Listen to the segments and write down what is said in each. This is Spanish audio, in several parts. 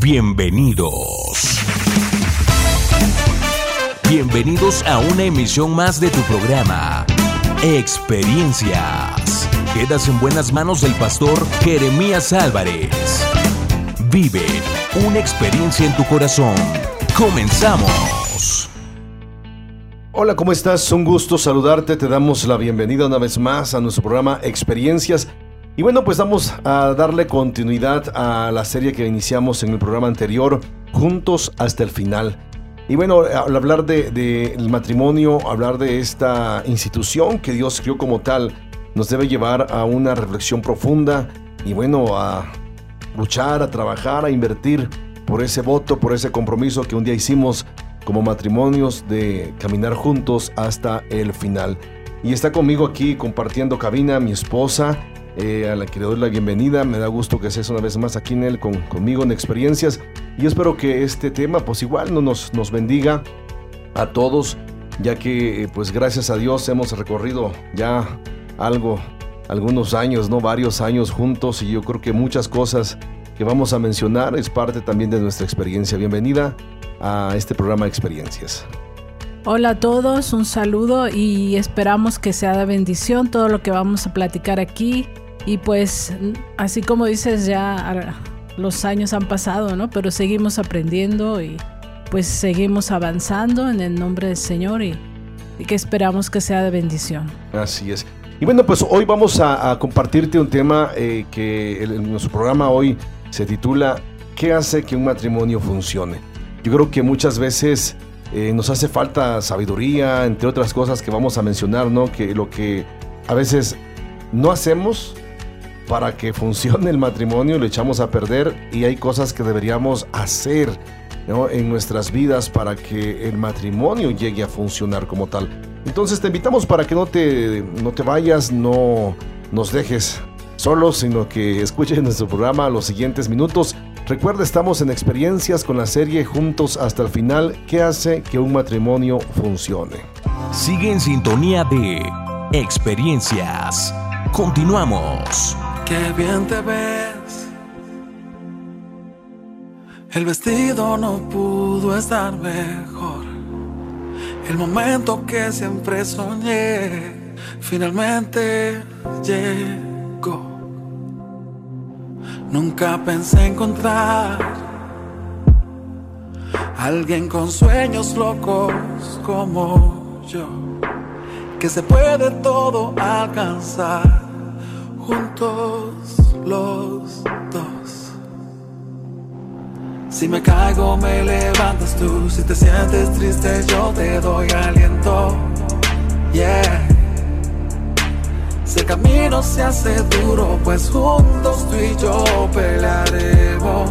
Bienvenidos. Bienvenidos a una emisión más de tu programa, Experiencias. Quedas en buenas manos del pastor Jeremías Álvarez. Vive una experiencia en tu corazón. Comenzamos. Hola, ¿cómo estás? Un gusto saludarte. Te damos la bienvenida una vez más a nuestro programa Experiencias. Y bueno, pues vamos a darle continuidad a la serie que iniciamos en el programa anterior, Juntos hasta el final. Y bueno, al hablar del de, matrimonio, hablar de esta institución que Dios crió como tal, nos debe llevar a una reflexión profunda y bueno, a luchar, a trabajar, a invertir por ese voto, por ese compromiso que un día hicimos como matrimonios de caminar juntos hasta el final. Y está conmigo aquí compartiendo cabina mi esposa, eh, a la que le doy la bienvenida. Me da gusto que estés una vez más aquí en él con, conmigo en experiencias. Y espero que este tema pues igual no nos, nos bendiga a todos, ya que eh, pues gracias a Dios hemos recorrido ya algo, algunos años, no varios años juntos y yo creo que muchas cosas que vamos a mencionar es parte también de nuestra experiencia. Bienvenida a este programa Experiencias. Hola a todos, un saludo y esperamos que sea de bendición todo lo que vamos a platicar aquí. Y pues, así como dices, ya los años han pasado, ¿no? Pero seguimos aprendiendo y pues seguimos avanzando en el nombre del Señor y, que esperamos que sea de bendición. Así es. Y bueno, pues hoy vamos a, compartirte un tema eh, que en nuestro programa hoy se titula ¿Qué hace que un matrimonio funcione? Yo creo que muchas veces eh, nos hace falta sabiduría, entre otras cosas que vamos a mencionar, ¿no? Que lo que a veces no hacemos para que funcione el matrimonio lo echamos a perder y hay cosas que deberíamos hacer en nuestras vidas para que el matrimonio llegue a funcionar como tal. Entonces te invitamos para que no te, no te vayas, no nos dejes solos, sino que escuches nuestro programa los siguientes minutos. Recuerda, estamos en experiencias con la serie Juntos hasta el final, que hace que un matrimonio funcione. Sigue en sintonía de experiencias. Continuamos. Qué bien te ves. El vestido no pudo estar mejor. El momento que siempre soñé finalmente llegó. Nunca pensé encontrar alguien con sueños locos como yo, que se puede todo alcanzar juntos los dos. Si me caigo, me levantas tú. Si te sientes triste, yo te doy aliento. Yeah. Si el camino se hace duro, pues juntos tú y yo pelearemos.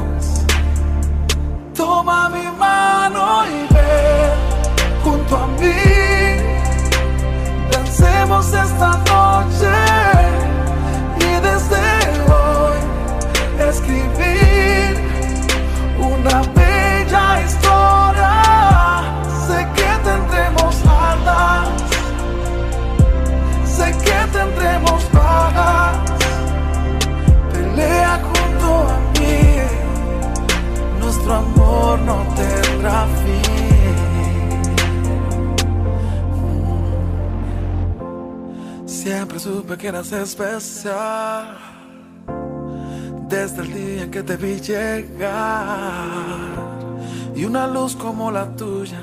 Toma mi mano y ven junto a mí. Dancemos esta noche. Siempre supe que eras especial desde el día que te vi llegar. Y una luz como la tuya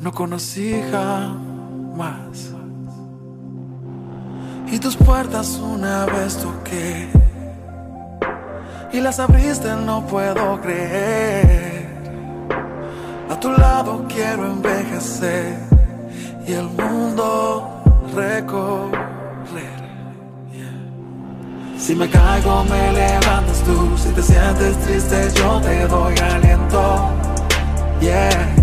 no conocí jamás. Y tus puertas una vez toqué y las abriste, no puedo creer. A tu lado quiero envejecer y el mundo recorrer. Si me caigo, me levantas tú. Si te sientes triste, yo te doy aliento. Yeah.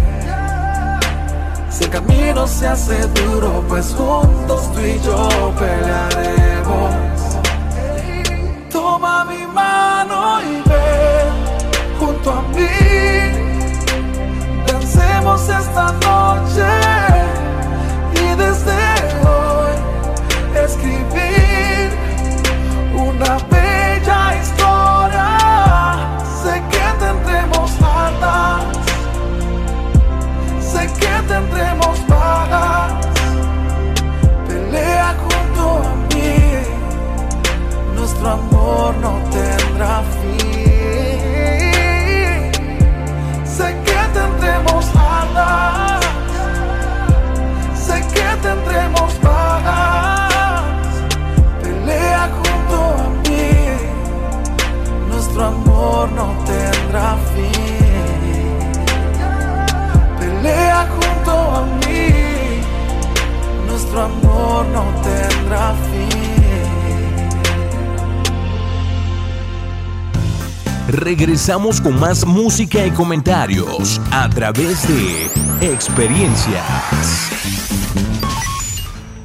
Si el camino se hace duro, pues juntos tú y yo pelearemos. Toma mi mano y ven junto a mí. Dancemos esta noche y desde una bella historia. Sé que tendremos altas, sé que tendremos vagas. Pelea junto a mí, nuestro amor no te. Regresamos con más música y comentarios a través de experiencias.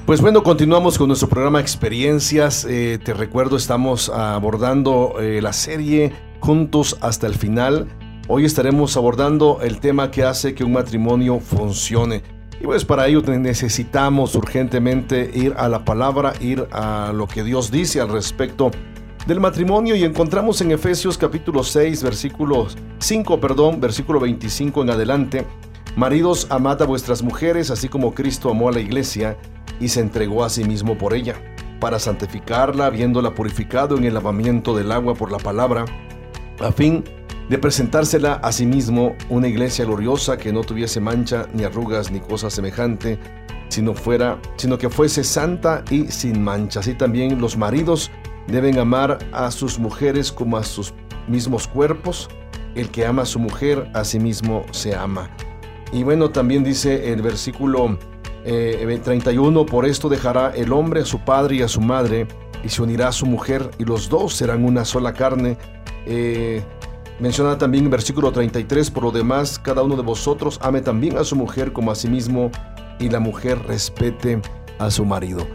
Pues bueno, continuamos con nuestro programa Experiencias. Eh, te recuerdo, estamos abordando eh, la serie Juntos hasta el final. Hoy estaremos abordando el tema que hace que un matrimonio funcione. Y pues para ello necesitamos urgentemente ir a la palabra, ir a lo que Dios dice al respecto del matrimonio y encontramos en Efesios capítulo 6, versículo 5, perdón, versículo 25 en adelante. Maridos, amad a vuestras mujeres, así como Cristo amó a la iglesia y se entregó a sí mismo por ella, para santificarla, habiéndola purificado en el lavamiento del agua por la palabra, a fin de presentársela a sí mismo una iglesia gloriosa que no tuviese mancha, ni arrugas, ni cosa semejante, sino, fuera, sino que fuese santa y sin mancha. Así también los maridos deben amar a sus mujeres como a sus mismos cuerpos. El que ama a su mujer, a sí mismo se ama. Y bueno, también dice el versículo 31, eh, por esto dejará el hombre a su padre y a su madre, y se unirá a su mujer, y los dos serán una sola carne. Eh, menciona también en versículo 33, por lo demás, cada uno de vosotros ame también a su mujer como a sí mismo, y la mujer respete a su marido.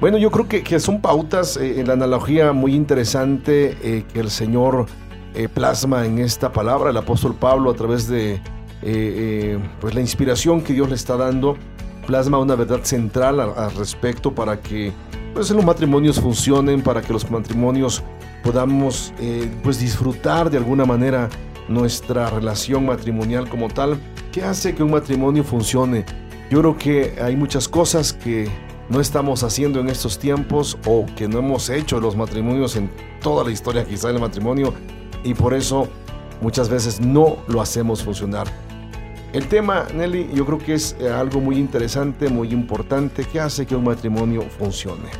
Bueno, yo creo que, son pautas eh, la analogía muy interesante que el Señor plasma en esta palabra, el apóstol Pablo, a través de pues la inspiración que Dios le está dando plasma una verdad central al, respecto para que pues, los matrimonios funcionen, para que los matrimonios podamos eh, pues disfrutar de alguna manera nuestra relación matrimonial como tal. ¿Qué hace que un matrimonio funcione? Yo creo que hay muchas cosas que no estamos haciendo en estos tiempos o que no hemos hecho los matrimonios en toda la historia quizá del matrimonio y por eso muchas veces no lo hacemos funcionar. El tema, Nelly, yo creo que es eh, algo muy interesante, muy importante, que hace que un matrimonio funcione.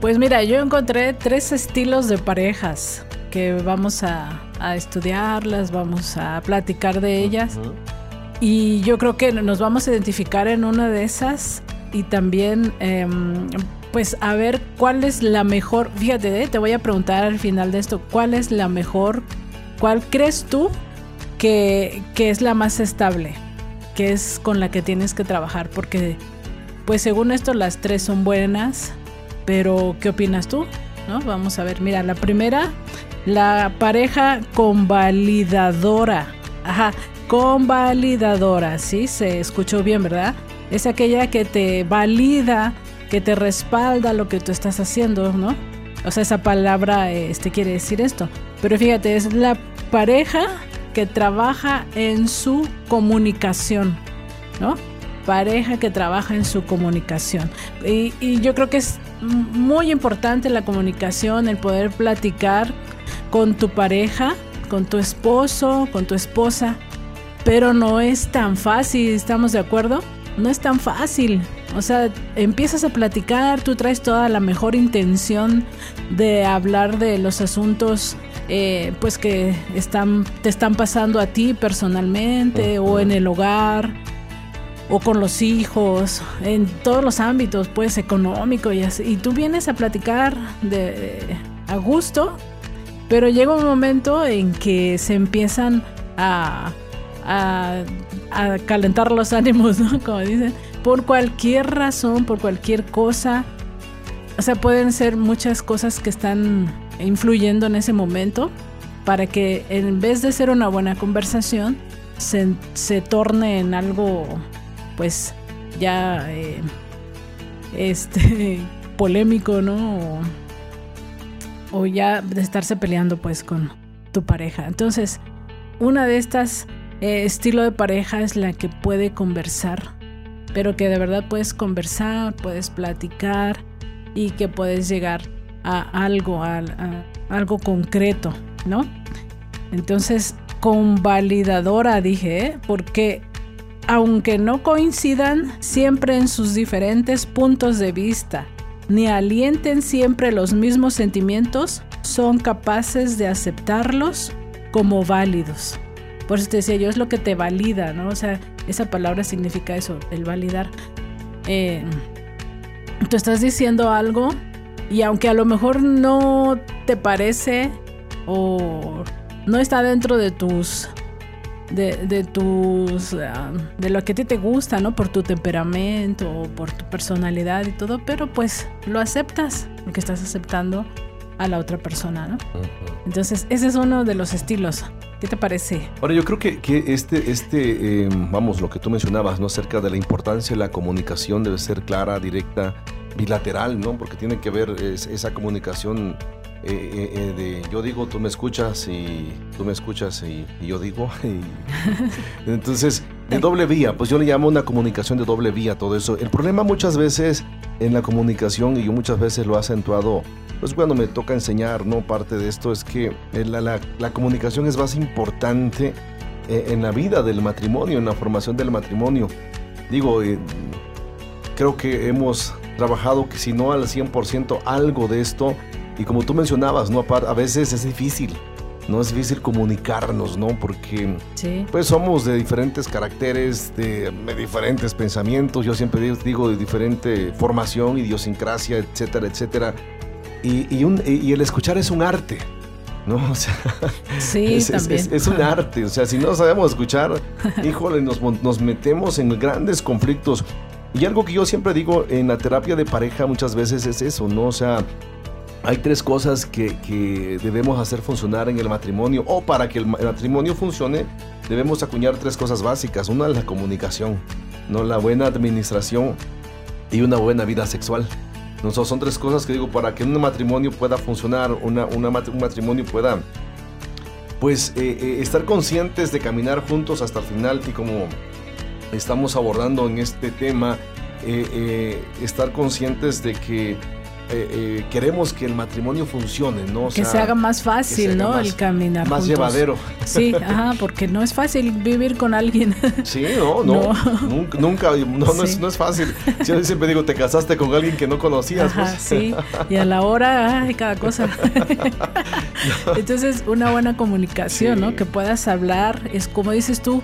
Pues mira, yo encontré tres estilos de parejas que vamos a, estudiarlas, vamos a platicar de ellas. Y yo creo que nos vamos a identificar en una de esas y también em, pues a ver cuál es la mejor, fíjate, eh, te voy a preguntar al final de esto, ¿cuál es la mejor, cuál crees tú que, que es la más estable? que es con la que tienes que trabajar, porque pues según esto las tres son buenas, pero ¿qué opinas tú? ¿No? Vamos a ver, mira, la primera, la pareja convalidadora. Ajá, convalidadora, sí, se escuchó bien, ¿verdad? Es aquella que te valida, que te respalda lo que tú estás haciendo, ¿no? O sea, esa palabra este, quiere decir esto. Pero fíjate, es la pareja que trabaja en su comunicación, ¿no? Pareja que trabaja en su comunicación. Y, yo creo que es muy importante la comunicación, el poder platicar con tu pareja, con tu esposo, con tu esposa, pero no es tan fácil, ¿estamos de acuerdo? No es tan fácil. O sea, empiezas a platicar, tú traes toda la mejor intención de hablar de los asuntos eh, pues que están, te están pasando a ti personalmente o en el hogar o con los hijos, en todos los ámbitos, pues económico y así. Y tú vienes a platicar de, a gusto, pero llega un momento en que se empiezan a, a, calentar los ánimos, ¿no? Como dicen, por cualquier razón, por cualquier cosa. O sea, pueden ser muchas cosas que están influyendo en ese momento para que en vez de ser una buena conversación se, torne en algo pues ya eh, este polémico no o, ya de estarse peleando pues con tu pareja entonces una de estas eh, estilo de pareja es la que puede conversar pero que de verdad puedes conversar puedes platicar y que puedes llegar a algo, a, algo concreto, ¿no? Entonces, convalidadora dije, ¿eh? porque aunque no coincidan siempre en sus diferentes puntos de vista, ni alienten siempre los mismos sentimientos, son capaces de aceptarlos como válidos. Por eso te decía yo, es lo que te valida, ¿no? O sea, esa palabra significa eso, el validar. Eh, tú estás diciendo algo y aunque a lo mejor no te parece o no está dentro de tus de, tus ah, de lo que a ti te gusta, ¿no? Por tu temperamento o por tu personalidad y todo, pero pues lo aceptas, porque estás aceptando a la otra persona, ¿no? Entonces, ese es uno de los estilos. ¿Qué te parece? Ahora, yo creo que, que este, este em, vamos, lo que tú mencionabas, ¿no? Acerca de la importancia de la comunicación debe ser clara, directa, bilateral, ¿no? Porque tiene que ver esa comunicación eh, eh, eh, de yo digo, tú me escuchas y tú me escuchas y, yo digo. entonces, de doble vía, pues yo le llamo una comunicación de doble vía todo eso. El problema muchas veces en la comunicación, y yo muchas veces lo he acentuado, pues cuando me toca enseñar, ¿no? Parte de esto es que la, la, la comunicación es más importante en la vida del matrimonio, en la formación del matrimonio. Digo, creo que hemos trabajado que si no al 100% algo de esto y como tú mencionabas, ¿no? A veces es difícil, ¿no? Es difícil comunicarnos, ¿no? Porque pues somos de diferentes caracteres, de, diferentes pensamientos, yo siempre digo de diferente formación, idiosincrasia, etcétera, etcétera. Y, y, el escuchar es un arte, ¿no? O sea, sí, es, también. Es, un arte, o sea, si no sabemos escuchar, híjole, nos, nos metemos en grandes conflictos. Y algo que yo siempre digo en la terapia de pareja muchas veces es eso, ¿no? O sea, hay tres cosas que, debemos hacer funcionar en el matrimonio o para que el matrimonio funcione debemos acuñar tres cosas básicas. Una es la comunicación, ¿no? la buena administración y una buena vida sexual. ¿No? Son tres cosas que digo para que un matrimonio pueda funcionar, una, un matrimonio pueda pues eh, eh, estar conscientes de caminar juntos hasta el final y como estamos abordando en este tema, eh, estar conscientes de que eh, eh, queremos que el matrimonio funcione, ¿no? que se haga más fácil, ¿no? el caminar. Más llevadero. Sí, ajá, porque no es fácil vivir con alguien. Sí, no, no, nunca, nunca no, no, es, no, es, fácil. Yo siempre digo, te casaste con alguien que no conocías. Ajá, pues. Sí, y a la hora, ay, cada cosa. Entonces, una buena comunicación, ¿no? Que puedas hablar, es como dices tú,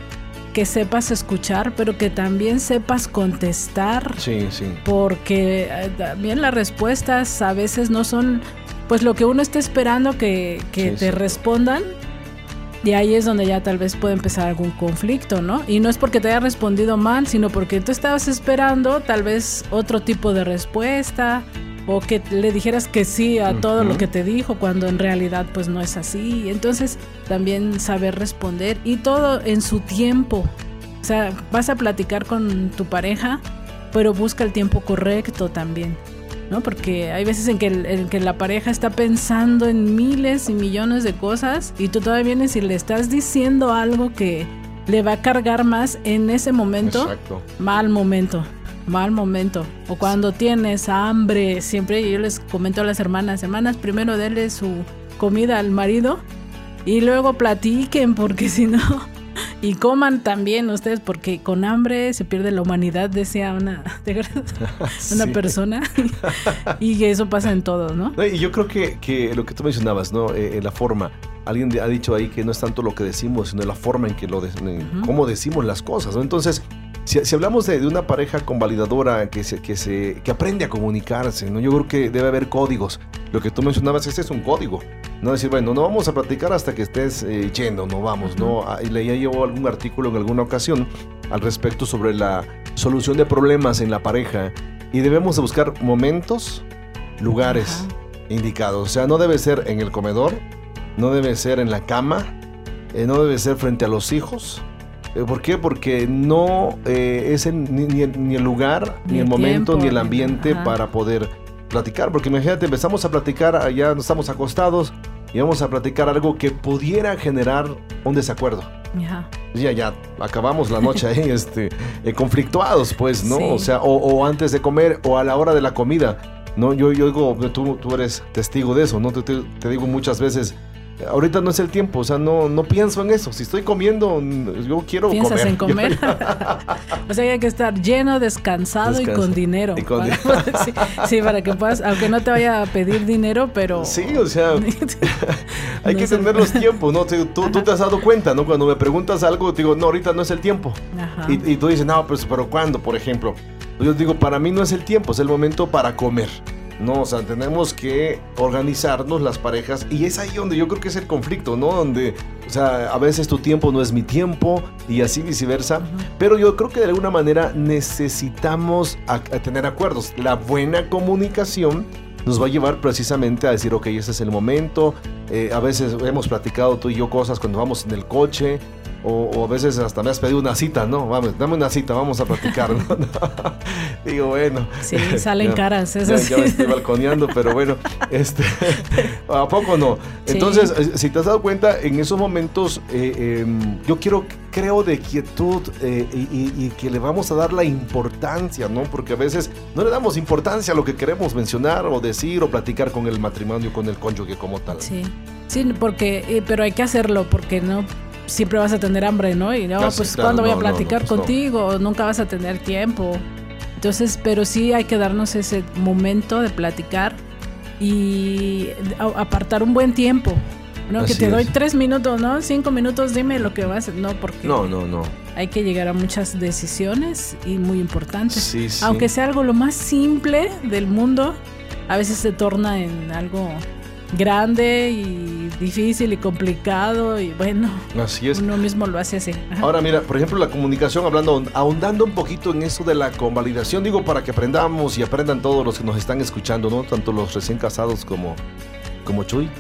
que sepas escuchar, pero que también sepas contestar. Sí, sí. Porque eh, también las respuestas a veces no son pues lo que uno está esperando que, te respondan. Y ahí es donde ya tal vez puede empezar algún conflicto, ¿no? Y no es porque te haya respondido mal, sino porque tú estabas esperando tal vez otro tipo de respuesta o que le dijeras que sí a todo lo que te dijo cuando en realidad pues no es así. Entonces también saber responder y todo en su tiempo. O sea, vas a platicar con tu pareja, pero busca el tiempo correcto también. ¿no? Porque hay veces en que, en que la pareja está pensando en miles y millones de cosas y tú todavía vienes y le estás diciendo algo que le va a cargar más en ese momento. Exacto. Mal momento mal momento. O cuando tienes hambre, siempre yo les comento a las hermanas, hermanas, primero denle su comida al marido y luego platiquen, porque si no, y coman también ustedes, porque con hambre se pierde la humanidad, decía una, una persona, y eso pasa en todo, ¿no? Y yo creo que, que lo que tú mencionabas, ¿no? Eh, la forma. Alguien ha dicho ahí que no es tanto lo que decimos, sino la forma en que lo de, cómo decimos las cosas, ¿no? Entonces, si, hablamos de, una pareja convalidadora que, se, que, se, que aprende a comunicarse, ¿no? yo creo que debe haber códigos. Lo que tú mencionabas, ese es un código. No decir, bueno, no vamos a platicar hasta que estés eh, yendo, no vamos, ¿no? Ah, y leía yo algún artículo en alguna ocasión al respecto sobre la solución de problemas en la pareja y debemos de buscar momentos, lugares indicados. O sea, no debe ser en el comedor, no debe ser en la cama, eh, no debe ser frente a los hijos, ¿Por qué? Porque no eh, es ni, el lugar, ni, el, momento, ni el ambiente para poder platicar. Porque imagínate, empezamos a platicar, ya estamos acostados y vamos a platicar algo que pudiera generar un desacuerdo. Ya, ya, acabamos la noche ahí, este, eh, conflictuados, pues, ¿no? O sea, o, antes de comer o a la hora de la comida. No, yo, yo digo, tú, tú eres testigo de eso, ¿no? te digo muchas veces, ahorita no es el tiempo, o sea, no, no pienso en eso. Si estoy comiendo, yo quiero ¿Piensas comer. en comer? o sea, hay que estar lleno, descansado y con dinero. Y con para, dinero. sí, sí, para que puedas, aunque no te vaya a pedir dinero, pero... Sí, o sea, hay No que sé. tener los tiempos, ¿no? Tú, tú- tú te has dado cuenta, ¿no? Cuando me preguntas algo, te digo, no, ahorita no es el tiempo. Ajá. Y, y tú dices, no, pues, pero ¿cuándo, por ejemplo? Yo digo, para mí no es el tiempo, es el momento para comer. No, o sea, tenemos que organizarnos las parejas y es ahí donde yo creo que es el conflicto, ¿no? Donde, o sea, a veces tu tiempo no es mi tiempo y así viceversa. Pero yo creo que de alguna manera necesitamos a- a tener acuerdos. La buena comunicación nos va a llevar precisamente a decir, ok, ese es el momento. Eh, a veces hemos platicado tú y yo cosas cuando vamos en el coche. O, o a veces hasta me has pedido una cita, ¿no? Vamos, dame una cita, vamos a platicar, ¿no? Digo, bueno. Sí, salen Ya- caras, ya, eso ya me estoy balconeando, pero bueno, este, ¿a poco no? Entonces, eh, si te has dado cuenta, en esos momentos eh, em, yo quiero, creo de quietud eh, y, y- y que le vamos a dar la importancia, ¿no? Porque a veces no le damos importancia a lo que queremos mencionar o decir o platicar con el matrimonio, con el cónyuge como tal. Sí, sí, porque, eh, pero hay que hacerlo porque no siempre vas a tener hambre, ¿no? Y no, Ah, sí, pues claro, cuándo voy a no, platicar pues no. contigo, nunca vas a tener tiempo. Entonces, pero sí hay que darnos ese momento de platicar y apartar un buen tiempo. No, que Así te doy es. tres minutos, ¿no? Cinco minutos, dime lo que vas No, porque No, no, no. hay que llegar a muchas decisiones y muy importantes. Sí, sí. Aunque sea algo lo más simple del mundo, a veces se torna en algo grande y difícil y complicado y bueno, Así es. uno mismo lo hace así. Ajá. Ahora mira, por ejemplo, la comunicación, hablando, ahondando un poquito en eso de la convalidación, digo, para que aprendamos y aprendan todos los que nos están escuchando, ¿no? Tanto los recién casados como, como Chuy.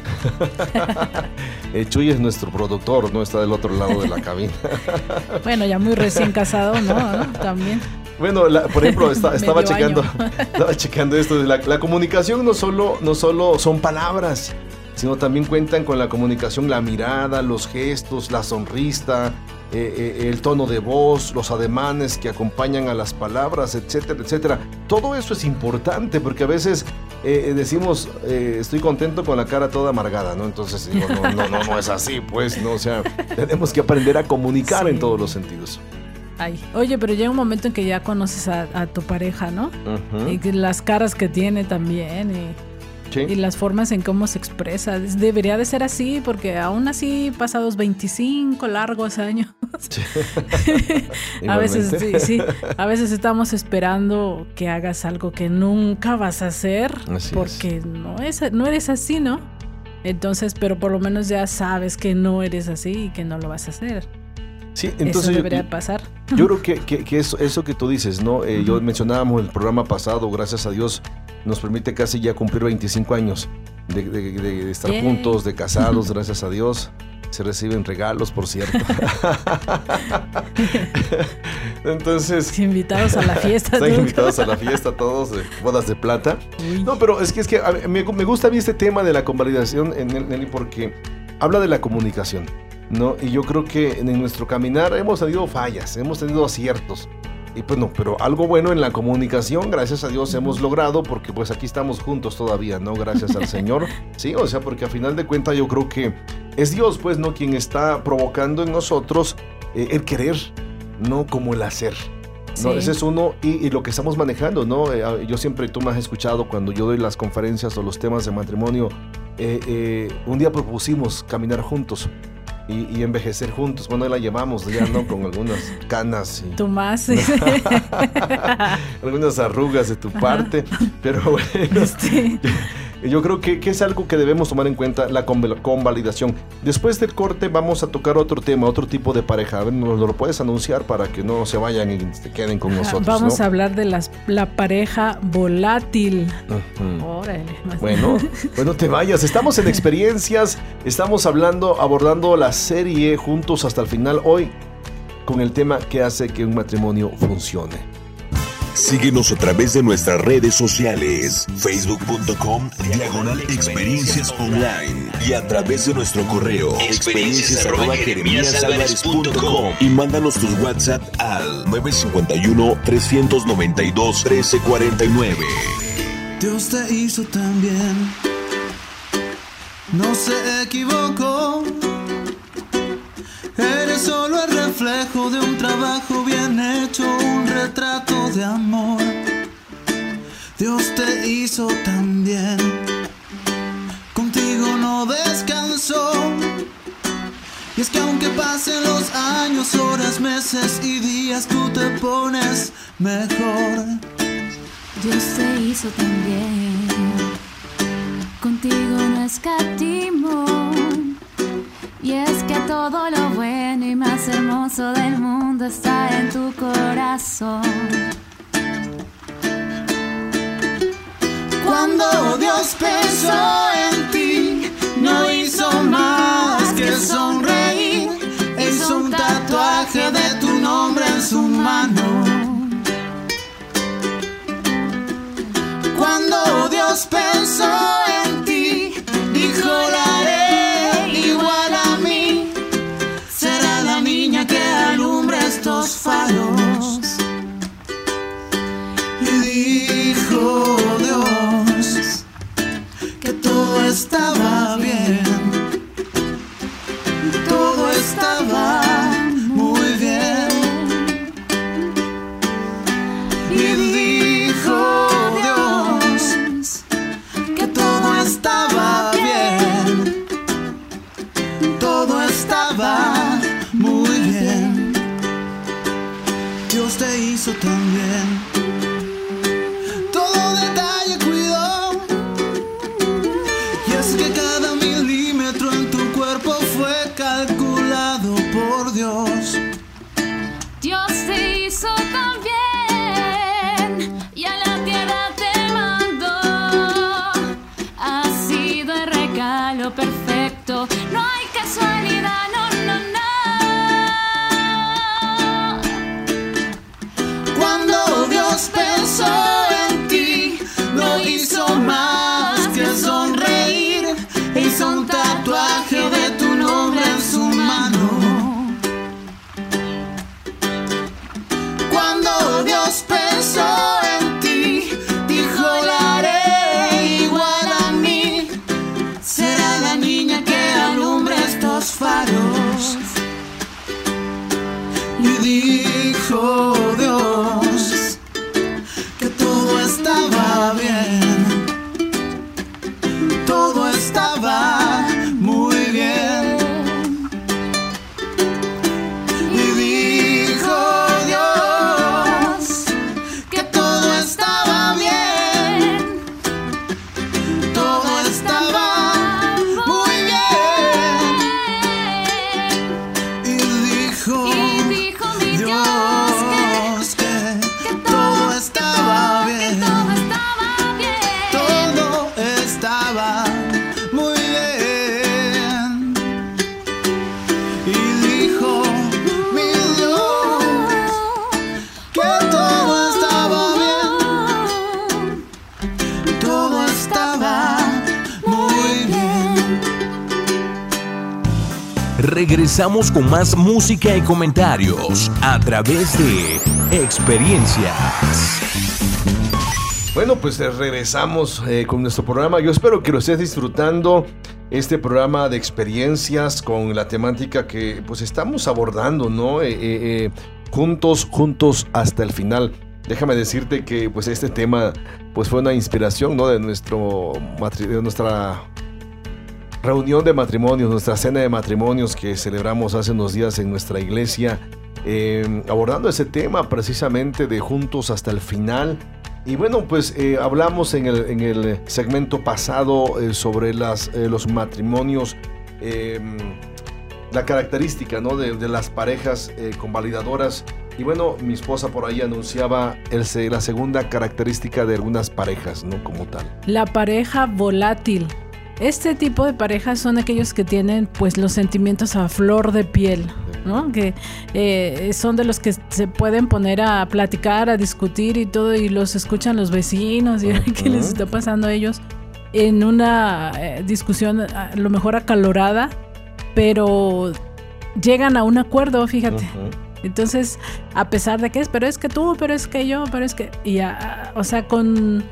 Eh, Chuy es nuestro productor, ¿no? Está del otro lado de la cabina. Bueno, ya muy recién casado, ¿no? ¿No? También. Bueno, la- por ejemplo, esta- estaba checando, estaba checando esto. la comunicación no solo, no solo son palabras, sino también cuentan con la comunicación, la mirada, los gestos, la sonrisa, eh, eh, el tono de voz, los ademanes que acompañan a las palabras, etcétera, etcétera. Todo eso es importante porque a veces eh, decimos, eh, estoy contento con la cara toda amargada, ¿no? Entonces digo, no, no, no, no es así, pues, ¿no? O sea, tenemos que aprender a comunicar en todos los sentidos. Ay, oye, pero llega un momento en que ya conoces a, a tu pareja, ¿no? Y las caras que tiene también y, Sí. y las formas en cómo se expresa. Debería de ser así porque aún así pasados 25 largos años. A veces sí, sí, a veces estamos esperando que hagas algo que nunca vas a hacer Así porque no es no eres así, ¿no? Entonces, pero por lo menos ya sabes que no eres así y que no lo vas a hacer. Sí, Eso entonces yo, debería pasar. yo creo que, que- que eso, eso que tú dices, ¿no? Eh, Yo mencionábamos el programa pasado, gracias a Dios, nos permite casi ya cumplir 25 años de, de- de- de estar Yay. juntos, de casados, gracias a Dios. Se reciben regalos, por cierto. Entonces, Invitados a la fiesta. están tú. invitados a la fiesta todos de bodas de plata. Uy. No, pero es que es que a me, me gusta a mí este tema de la convalidación, Nelly, porque habla de la comunicación, ¿no? Y yo creo que en nuestro caminar hemos tenido fallas, hemos tenido aciertos. Y pues no, pero algo bueno en la comunicación, gracias a Dios hemos logrado, porque pues aquí estamos juntos todavía, ¿no? Gracias al Señor. Sí, o sea, porque a final de cuentas yo creo que es Dios, pues, ¿no? Quien está provocando en nosotros eh, el querer, no como el hacer. No, Sí. ese es uno y, y lo que estamos manejando, ¿no? Eh, ah, yo siempre, tú me has escuchado cuando yo doy las conferencias o los temas de matrimonio, eh, eh, un día propusimos caminar juntos y, y envejecer juntos. Bueno, la llevamos ya, ¿no? Con algunas canas y Tú más. algunas arrugas de tu parte, pero bueno, Sí. Yo creo que, que es algo que debemos tomar en cuenta, la conval- convalidación. Después del corte vamos a tocar otro tema, otro tipo de pareja. A ver, ¿nos lo puedes anunciar para que no se vayan y se queden con nosotros? Vamos ¿no? a hablar de las, la pareja volátil. Órale. más- Bueno, pues no te vayas. Estamos en experiencias, estamos hablando, abordando la serie juntos hasta el final hoy con el tema que hace que un matrimonio funcione. Síguenos a través de nuestras redes sociales, facebook.com diagonal experiencias online y a través de nuestro correo experiencias arroba y mándanos tus WhatsApp al 951 392 1349. Dios te hizo tan bien no se equivocó. Eres solo el reflejo de un trabajo bien hecho, un retrato de amor. Dios te hizo tan bien, contigo no descansó. Y es que aunque pasen los años, horas, meses y días, tú te pones mejor. Dios te hizo tan bien, contigo no escatimó. Y es que todo lo bueno y más hermoso del mundo está en tu corazón. Cuando Dios pensó en ti, no hizo más que sonreír. Hizo un tatuaje de tu nombre en su mano. Cuando Dios pensó Y dijo Dios que todo estaba Regresamos con más música y comentarios a través de experiencias. Bueno, pues eh, regresamos eh, con nuestro programa. Yo espero que lo estés disfrutando. Este programa de experiencias con la temática que pues estamos abordando, ¿no? Eh, juntos, juntos hasta el final. Déjame decirte que pues este tema pues fue una inspiración, ¿no? De nuestro de nuestra reunión de matrimonios, nuestra cena de matrimonios que celebramos hace unos días en nuestra iglesia, eh, abordando ese tema precisamente de juntos hasta el final. Y bueno, pues eh, hablamos en el, en el segmento pasado eh, sobre las, eh, los matrimonios, eh, la característica ¿no? de, de las parejas eh, convalidadoras. Y bueno, mi esposa por ahí anunciaba el, la segunda característica de algunas parejas, ¿no? Como tal. La pareja volátil. Este tipo de parejas son aquellos que tienen pues los sentimientos a flor de piel, ¿no? Que eh, son de los que se pueden poner a platicar, a discutir y todo y los escuchan los vecinos y qué les está pasando a ellos en una eh, discusión a lo mejor acalorada, pero llegan a un acuerdo, fíjate. Entonces, a pesar de que es, pero es que tú, pero es que yo, pero es que, y a- o sea, con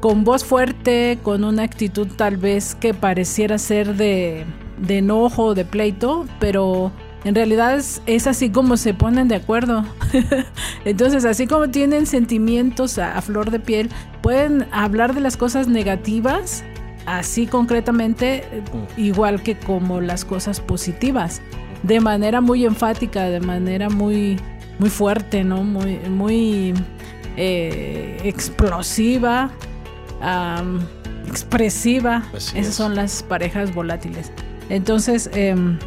con voz fuerte, con una actitud tal vez que pareciera ser de, de enojo, de pleito, pero en realidad es, es, así como se ponen de acuerdo. Entonces, así como tienen sentimientos a, a, flor de piel, pueden hablar de las cosas negativas, así concretamente, igual que como las cosas positivas, de manera muy enfática, de manera muy, muy fuerte, ¿no? Muy, muy eh, explosiva, um, expresiva. Así Esas es. son las parejas volátiles. Entonces, em,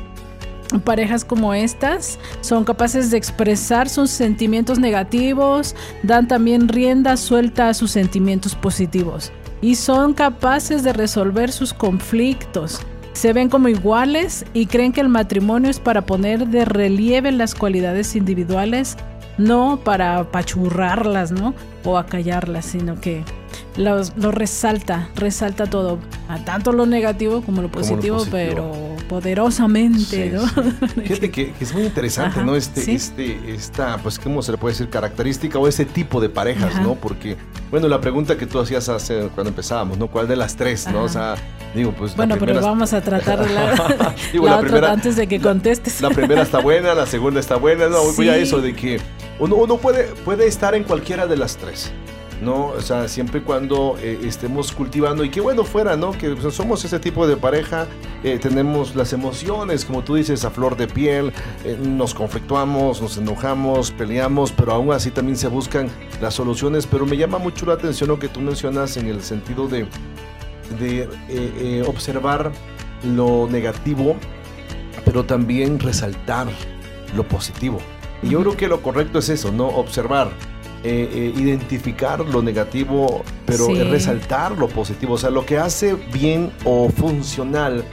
parejas como estas son capaces de expresar sus sentimientos negativos, dan también rienda suelta a sus sentimientos positivos y son capaces de resolver sus conflictos. Se ven como iguales y creen que el matrimonio es para poner de relieve las cualidades individuales, no para apachurrarlas, ¿no? O acallarlas, sino que lo resalta, resalta todo, a tanto lo negativo como lo Como lo positivo, pero poderosamente, Sí, ¿no? sí. Fíjate que, que es muy interesante, Ajá, ¿no? Este, sí. este, esta, pues, ¿cómo se le puede decir? Característica o ese tipo de parejas, Ajá. ¿no? Porque, bueno, la pregunta que tú hacías hace, cuando empezábamos, ¿no? ¿Cuál de las tres, no? O sea, digo, pues. Bueno, pero vamos a tratar la, Digo, la la otra primera- antes de que contestes. La primera está buena, la segunda está buena, no, voy a eso de que uno, uno puede, puede estar en cualquiera de las tres. ¿No? O sea, siempre y cuando eh, estemos cultivando, y qué bueno fuera, ¿no? Que somos ese tipo de pareja, eh, tenemos las emociones, como tú dices, a flor de piel, eh, nos conflictuamos, nos enojamos, peleamos, pero aún así también se buscan las soluciones. Pero me llama mucho la atención lo que tú mencionas en el sentido de, de observar lo negativo, pero también resaltar lo positivo. Y yo creo que lo correcto es eso, ¿no? Observar, eh, eh, identificar lo negativo, pero Sí. resaltar lo positivo. O sea, lo que hace bien o funcional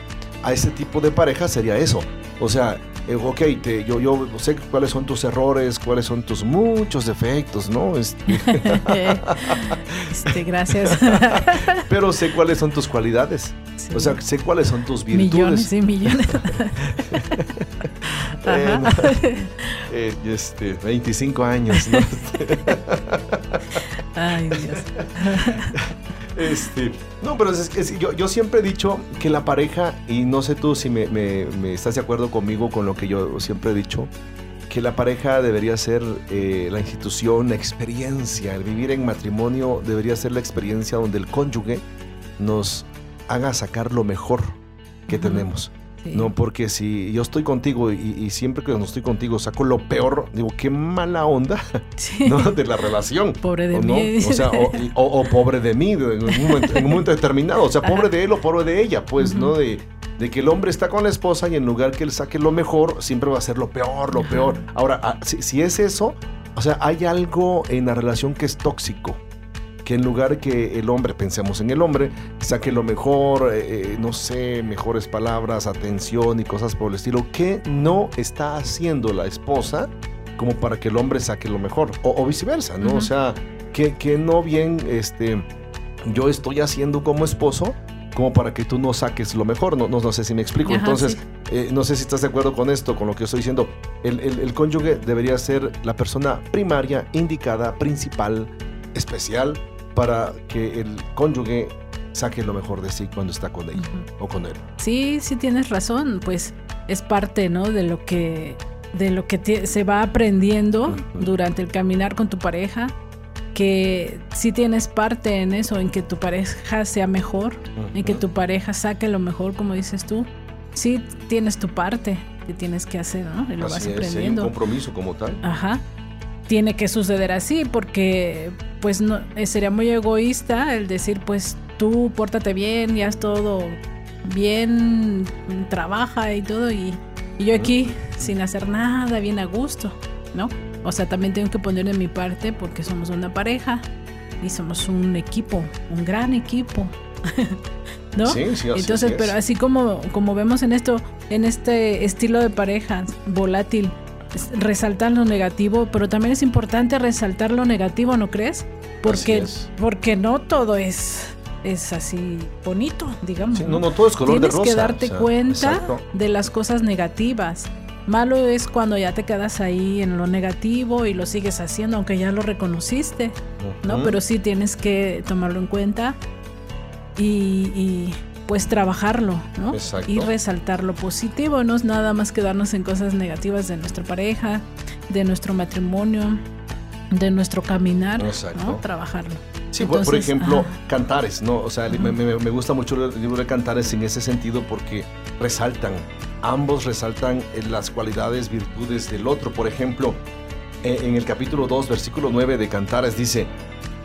a ese tipo de pareja sería eso. O sea, ok, te- yo, yo sé cuáles son tus errores, cuáles son tus muchos defectos, ¿no? Este, Este, gracias. pero sé cuáles son tus cualidades. Sí. O sea, sé cuáles son tus virtudes. millones y millones. Eh, Ajá. eh, este, 25 años, ¿no? Ay, Dios. Este, no, pero es que sí, yo, yo siempre he dicho que la pareja, y no sé tú si me, me- me estás de acuerdo conmigo con lo que yo siempre he dicho, que la pareja debería ser eh, la institución, la experiencia, el vivir en matrimonio debería ser la experiencia donde el cónyuge nos haga sacar lo mejor que tenemos. Sí. No, porque si yo estoy contigo y, y siempre que no estoy contigo saco lo peor, digo, qué mala onda Sí. ¿no? de la relación. Pobre de ¿o no? mí. O sea, o, pobre de mí en un, momento, en un momento determinado. O sea, pobre de él o pobre de ella, pues. ¿no? De, de que el hombre está con la esposa y en lugar que él saque lo mejor, siempre va a ser lo peor, lo Ajá. peor. Ahora, ah, si, si es eso, o sea, hay algo en la relación que es tóxico. Que en lugar que el hombre, pensemos en el hombre, saque lo mejor, eh, eh, no sé, mejores palabras, atención y cosas por el estilo, que no está haciendo la esposa como para que el hombre saque lo mejor? O, o viceversa, ¿no? O sea, que, que no bien este, yo estoy haciendo como esposo como para que tú no saques lo mejor. No, no, no sé si me explico. Ajá, Entonces, sí. eh, no sé si estás de acuerdo con esto, con lo que estoy diciendo. El, el- el cónyuge debería ser la persona primaria, indicada, principal, especial, para que el cónyuge saque lo mejor de sí cuando está con ella Ujú. o con él. Sí, sí tienes razón, pues es parte, ¿no? De lo que de lo que se va aprendiendo Ujú. durante el caminar con tu pareja, que sí tienes parte en eso, en que tu pareja sea mejor, en que tu pareja saque lo mejor, como dices tú. Sí tienes tu parte que tienes que hacer, ¿no? Y lo Así vas es, sí, hay un aprendiendo. compromiso como tal. Ajá. Tiene que suceder así porque pues no eh, sería muy egoísta el decir pues tú pórtate bien y haz todo bien, trabaja y todo y, y yo aquí sin hacer nada, bien a gusto, ¿no? O sea, también tengo que poner de mi parte porque somos una pareja y somos un equipo, un gran equipo. ¿No? Sí, sí, así- Entonces, es. pero así como, como vemos en esto, en este estilo de pareja volátil, es- resaltan lo negativo, pero también es importante resaltar lo negativo, ¿no crees? Porque, porque no todo es, es así bonito, digamos. Sí, no, no, todo es color Tienes de rosa. que darte o sea, cuenta exacto. de las cosas negativas. Malo es cuando ya te quedas ahí en lo negativo y lo sigues haciendo, aunque ya lo reconociste. Pero sí tienes que tomarlo en cuenta y, y, pues trabajarlo, ¿no? Exacto. Y resaltar lo positivo, no es nada más quedarnos en cosas negativas de nuestra pareja, de nuestro matrimonio, de nuestro caminar, Exacto. ¿no? Trabajarlo. Sí, por- por Entonces, ejemplo, ajá. Cantares, ¿no? O sea, me, me- me gusta mucho el libro de Cantares en ese sentido porque resaltan, ambos resaltan eh, las cualidades, virtudes del otro. Por ejemplo, eh, en el capítulo 2, versículo 9 de Cantares dice,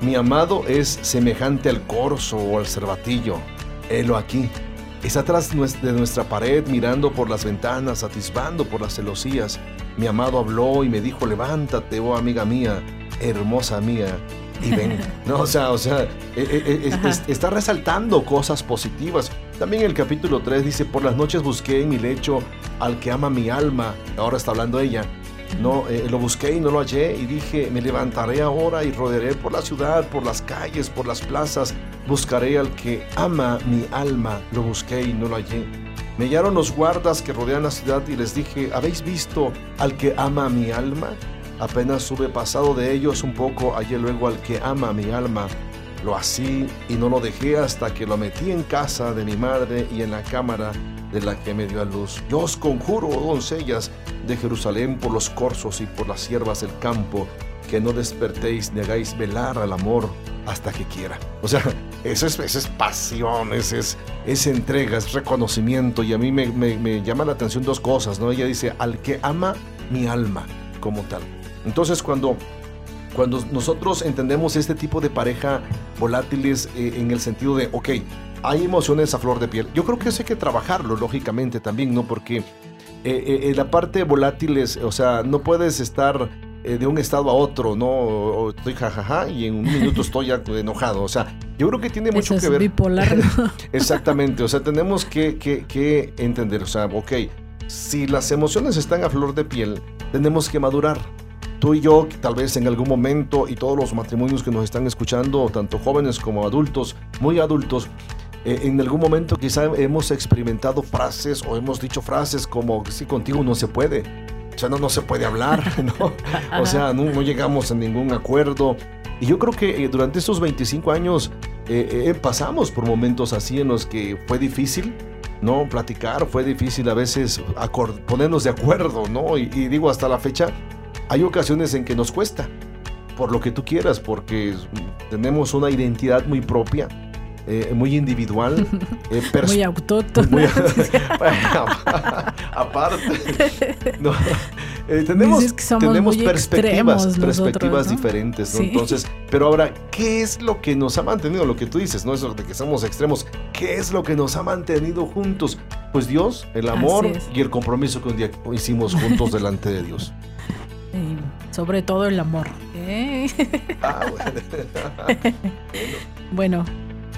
mi amado es semejante al corzo o al cervatillo, helo aquí. Está atrás de nuestra pared mirando por las ventanas, atisbando por las celosías. Mi amado habló y me dijo, levántate, oh amiga mía, hermosa mía, y ven. No, o sea, o sea, es- Ajá. es- está resaltando cosas positivas. También el capítulo 3 dice, por las noches busqué en mi lecho al que ama mi alma. Ahora está hablando ella. No, eh, lo busqué y no lo hallé y dije, me levantaré ahora y rodearé por la ciudad, por las calles, por las plazas. Buscaré al que ama mi alma. Lo busqué y no lo hallé. Me hallaron los guardas que rodean la ciudad y les dije, ¿habéis visto al que ama mi alma? Apenas hube pasado de ellos un poco, hallé luego al que ama mi alma. Lo así y no lo dejé hasta que lo metí en casa de mi madre y en la cámara de la que me dio a luz. Yo os conjuro, oh doncellas de Jerusalén, por los corzos y por las siervas del campo, que no despertéis ni hagáis velar al amor hasta que quiera. O sea, eso es, eso es pasión, es, es, es entrega, es reconocimiento. Y a mí me, me, me llama la atención dos cosas, ¿no? Ella dice, al que ama mi alma como tal. Entonces cuando cuando nosotros entendemos este tipo de pareja volátiles eh, en el sentido de, ok, hay emociones a flor de piel. Yo creo que eso hay que trabajarlo, lógicamente, también, ¿no? Porque eh, eh, eh, la parte volátil es, o sea, no puedes estar eh, de un estado a otro, ¿no? O, estoy jajaja y en un minuto estoy enojado. O sea, yo creo que tiene mucho Eso que es ver. bipolar. ¿no? Exactamente, o sea, tenemos que, que- que entender, o sea, ok, si las emociones están a flor de piel, tenemos que madurar. Tú y yo, tal vez en algún momento, y todos los matrimonios que nos están escuchando, tanto jóvenes como adultos, muy adultos, eh, en algún momento quizá hemos experimentado frases o hemos dicho frases como, sí, contigo no se puede. O sea, no, no se puede hablar, ¿no? O sea, no, no llegamos a ningún acuerdo. Y yo creo que eh, durante estos 25 años eh, eh, pasamos por momentos así en los que fue difícil, ¿no? Platicar, fue difícil a veces ponernos de acuerdo, ¿no? Y, y digo, hasta la fecha, hay ocasiones en que nos cuesta, por lo que tú quieras, porque tenemos una identidad muy propia, eh, muy individual, eh, Muy autóctono. muy- Bueno, aparte, no, eh, tenemos, que tenemos perspectivas, perspectivas nosotros, ¿no? diferentes, ¿no? Sí. Entonces, pero ahora, ¿qué es lo que nos ha mantenido? Lo que tú dices, ¿no? Eso de que somos extremos. ¿Qué es lo que nos ha mantenido juntos? Pues Dios, el amor y el compromiso que un día hicimos juntos delante de Dios. Sobre todo el amor. ¿eh? Ah, bueno. Bueno,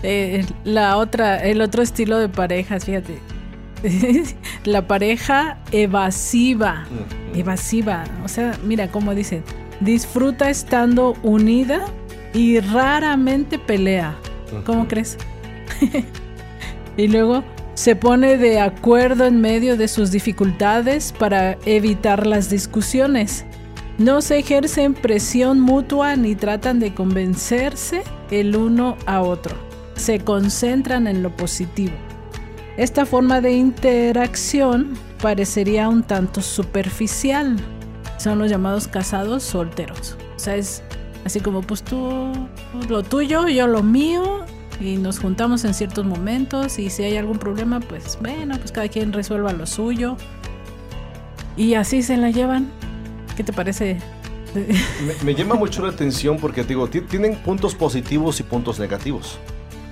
eh, la otra, el otro estilo de parejas, fíjate. la pareja evasiva. Evasiva. O sea, mira cómo dicen. Disfruta estando unida y raramente pelea. ¿Cómo crees? y luego se pone de acuerdo en medio de sus dificultades para evitar las discusiones. No se ejercen presión mutua ni tratan de convencerse el uno a otro. Se concentran en lo positivo. Esta forma de interacción parecería un tanto superficial. Son los llamados casados solteros. O sea, es así como pues tú lo tuyo, yo lo mío y nos juntamos en ciertos momentos y si hay algún problema, pues bueno, pues cada quien resuelva lo suyo. Y así se la llevan. ¿Qué te parece? Me, me llama mucho la atención porque digo, ti- tienen puntos positivos y puntos negativos.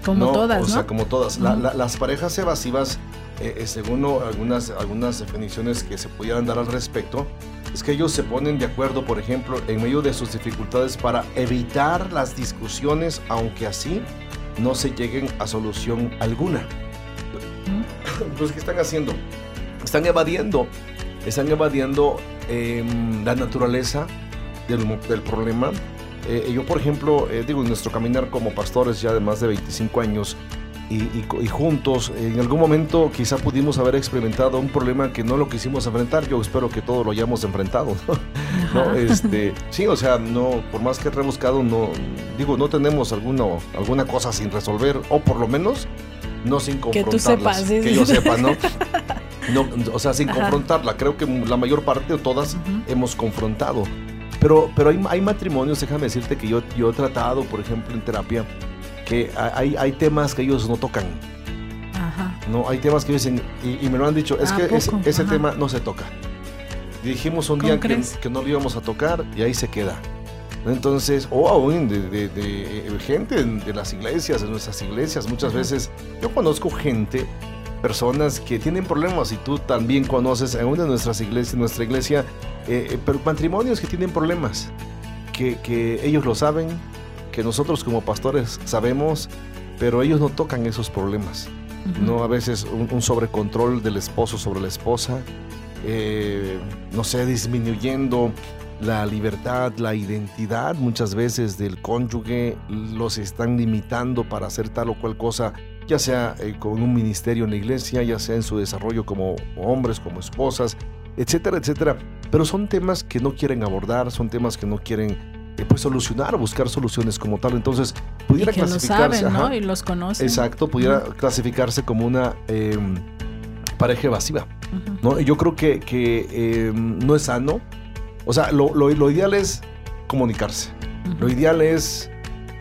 Como ¿no? todas, O ¿no? sea, como todas. La- la- las parejas evasivas, eh, eh, según algunas, algunas definiciones que se pudieran dar al respecto, es que ellos se ponen de acuerdo, por ejemplo, en medio de sus dificultades para evitar las discusiones, aunque así no se lleguen a solución alguna. Entonces, ¿qué están haciendo? Están evadiendo, están evadiendo em, la naturaleza del, del problema. Eh, yo, por ejemplo, eh, digo, en nuestro caminar como pastores ya de más de 25 años, y, y y juntos en algún momento quizá pudimos haber experimentado un problema que no lo quisimos enfrentar. Yo espero que todo lo hayamos enfrentado. ¿no? ¿no? Este, sí, o sea, no, por más que rebuscado, no, digo, no tenemos alguno, alguna cosa sin resolver, o por lo menos no sin Que tú confrontarlas. sepas, sí, que yo sepa, ¿no? No, o sea, sin Ajá. confrontarla. Creo que la mayor parte o todas Ujú. hemos confrontado. Pero, pero hay, hay matrimonios, déjame decirte que yo, yo he tratado, por ejemplo, en terapia, que hay, hay temas que ellos no tocan. Ajá. No, hay temas que dicen, y, y me lo han dicho, es ¿A que ese, tema no se toca. Dijimos un ¿Cómo día que, que no lo íbamos a tocar y ahí se queda. Entonces, o aún de, de- de, eh, gente en- de las iglesias, de nuestras iglesias, muchas Ajá. veces yo conozco gente, personas que tienen problemas y tú también conoces en una de nuestras iglesias, nuestra iglesia, eh, eh, pero matrimonios que tienen problemas, que, que ellos lo saben, que nosotros como pastores sabemos, pero ellos no tocan esos problemas. ¿no? A veces un, un sobrecontrol del esposo sobre la esposa, eh, no sé, disminuyendo la libertad, la identidad muchas veces del cónyuge, los están limitando para hacer tal o cual cosa, ya sea eh, con un ministerio en la iglesia, ya sea en su desarrollo como hombres, como esposas, etcétera, etcétera. Pero son temas que no quieren abordar, son temas que no quieren eh, pues solucionar o buscar soluciones como tal. Entonces, Y pudiera lo clasificarse. saben, ¿no? ajá. Y los conocen. Exacto, pudiera clasificarse como una eh, pareja evasiva. Y yo creo que, que, eh, no es sano. O sea, lo, lo- lo ideal es comunicarse. Lo ideal es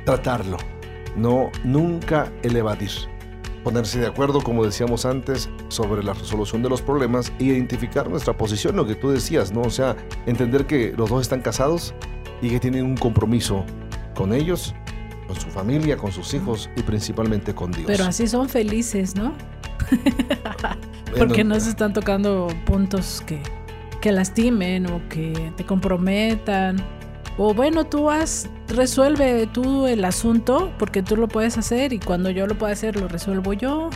tratarlo. No, nunca el evadir. Ponerse de acuerdo, como decíamos antes, sobre la resolución de los problemas e identificar nuestra posición, lo que tú decías, ¿no? O sea, entender que los dos están casados y que tienen un compromiso con ellos, con su familia, con sus hijos y principalmente con Dios. Pero así son felices, ¿no? Porque no se están tocando puntos que, que lastimen o que te comprometan. O bueno, tú has, resuelve tú el asunto porque tú lo puedes hacer y cuando yo lo puedo hacer lo resuelvo yo.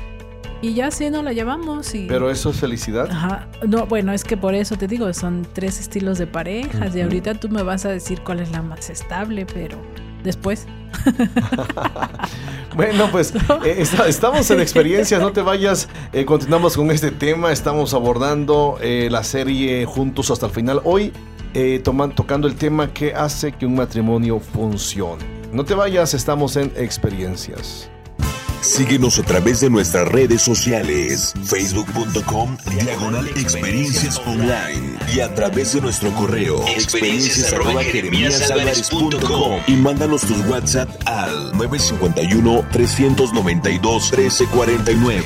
Y ya así no la llevamos y... Pero eso es felicidad. Ajá. No, bueno, es que por eso te digo, son tres estilos de parejas y Ujú. ahorita tú me vas a decir cuál es la más estable, pero después. Bueno, pues eh, está- estamos en experiencias, no te vayas. eh, continuamos con este tema. Estamos abordando eh, la serie juntos hasta el final. Hoy eh, toman- tocando el tema que hace que un matrimonio funcione. No te vayas, estamos en experiencias. Síguenos a través de nuestras redes sociales, facebook.com diagonal experiencias online y a través de nuestro correo experiencias arroba jeremíasalvarez.com y mándanos tus WhatsApp al 951 392 1349.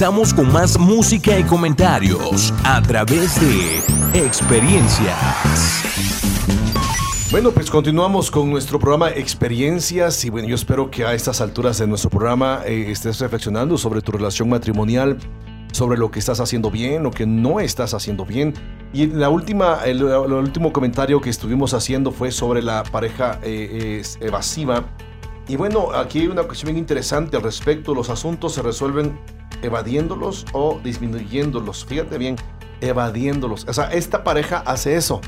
Regresamos con más música y comentarios a través de experiencias. Bueno, pues continuamos con nuestro programa Experiencias y bueno, yo espero que a estas alturas de nuestro programa eh, estés reflexionando sobre tu relación matrimonial, sobre lo que estás haciendo bien, lo que no estás haciendo bien. Y la última, el, el último comentario que estuvimos haciendo fue sobre la pareja eh, evasiva. Y bueno, aquí hay una cuestión bien interesante al respecto. Los asuntos se resuelven evadiéndolos o disminuyéndolos. Fíjate bien, evadiéndolos. O sea, esta pareja hace eso.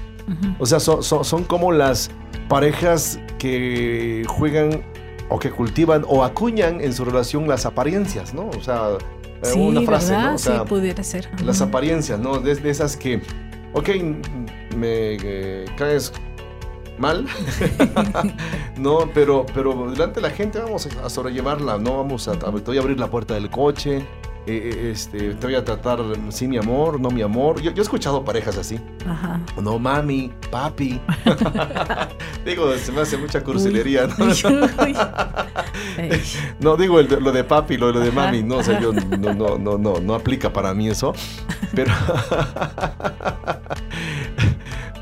O sea, son, son, son como las parejas que juegan o que cultivan o acuñan en su relación las apariencias, ¿no? O sea, eh, Sí, una frase. ¿no? O sea, sí, pudiera ser. las apariencias, ¿no? De, de esas que, ok, me eh, caes mal, no, pero, pero delante de la gente vamos a sobrellevarla, no vamos a, te voy a abrir la puerta del coche, eh, eh, este, te voy a tratar, sí, mi amor, no, mi amor. Yo, yo he escuchado parejas así, Ajá. no, mami, papi. digo, se me hace mucha cursilería, ¿no? No, digo el lo de papi, lo, lo de mami, no, o sea, yo no, no, no, no, no aplica para mí eso, pero,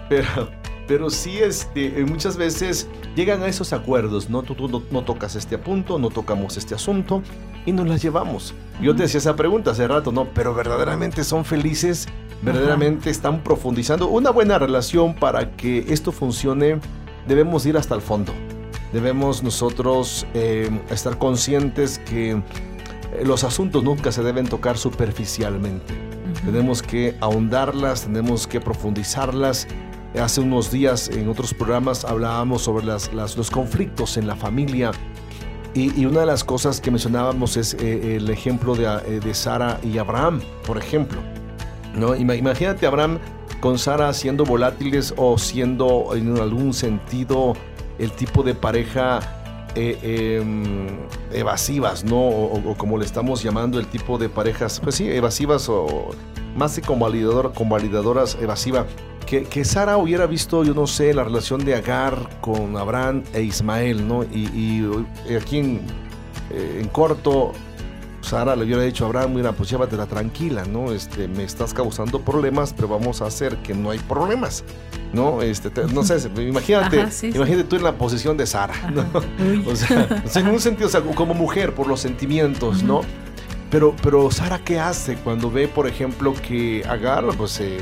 pero, pero sí, este, muchas veces llegan a esos acuerdos, ¿no? Tú, tú no, no tocas este punto, no tocamos este asunto y nos las llevamos. Yo te hacía esa pregunta hace rato, ¿no? Pero verdaderamente son felices, verdaderamente están profundizando. Una buena relación para que esto funcione, debemos ir hasta el fondo debemos nosotros eh, estar conscientes que eh, los asuntos nunca se deben tocar superficialmente. Tenemos que ahondarlas, tenemos que profundizarlas. Hace unos días en otros programas hablábamos sobre los conflictos en la familia y, una de las cosas que mencionábamos es eh, el ejemplo de, eh, de Sara y Abraham, por ejemplo. ¿no? Ima- Imagínate Abraham con Sara siendo volátiles o siendo en algún sentido el tipo de pareja eh, em, evasivas, ¿no? O, como le estamos llamando el tipo de parejas, pues sí, evasivas o más que convalidador, convalidadoras evasiva. Que, que Sara hubiera visto, yo no sé, la relación de Agar con Abraham e Ismael, ¿no? Y, y, aquí en, eh, en corto, Sara le hubiera dicho a Abraham, mira, pues llévatela tranquila, ¿no? Este, me estás causando problemas, pero vamos a hacer que no hay problemas, ¿no? Este, te- no sé, imagínate, Ajá, sí, sí. imagínate tú en la posición de Sara, ¿no? O sea, sea, en un sentido, o sea, como mujer, por los sentimientos, ¿no? Pero, pero Sara, ¿qué hace cuando ve, por ejemplo, que Agar, pues, eh,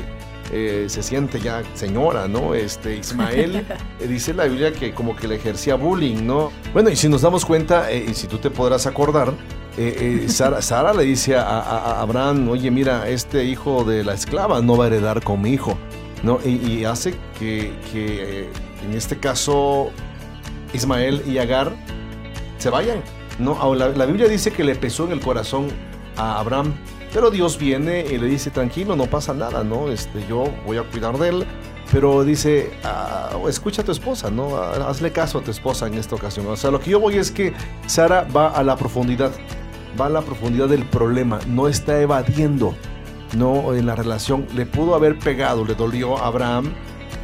eh, se siente ya señora, ¿no? Este, Ismael, eh, dice la Biblia que como que le ejercía bullying, ¿no? Bueno, y si nos damos cuenta, eh, y si tú te podrás acordar, eh, Sara, Sara le dice a, a- a Abraham, oye, mira, este hijo de la esclava no va a heredar con mi hijo, ¿no? Y, y hace que, que, en este caso, Ismael y Agar se vayan. No, la, la Biblia dice que le pesó en el corazón a Abraham, pero Dios viene y le dice tranquilo, no pasa nada, no, este, yo voy a cuidar de él, pero dice, ah, escucha a tu esposa, no, Ah, hazle caso a tu esposa en esta ocasión. O sea, lo que yo voy es que Sara va a la profundidad, va a la profundidad del problema, no está evadiendo, no en la relación, le pudo haber pegado, le dolió a Abraham.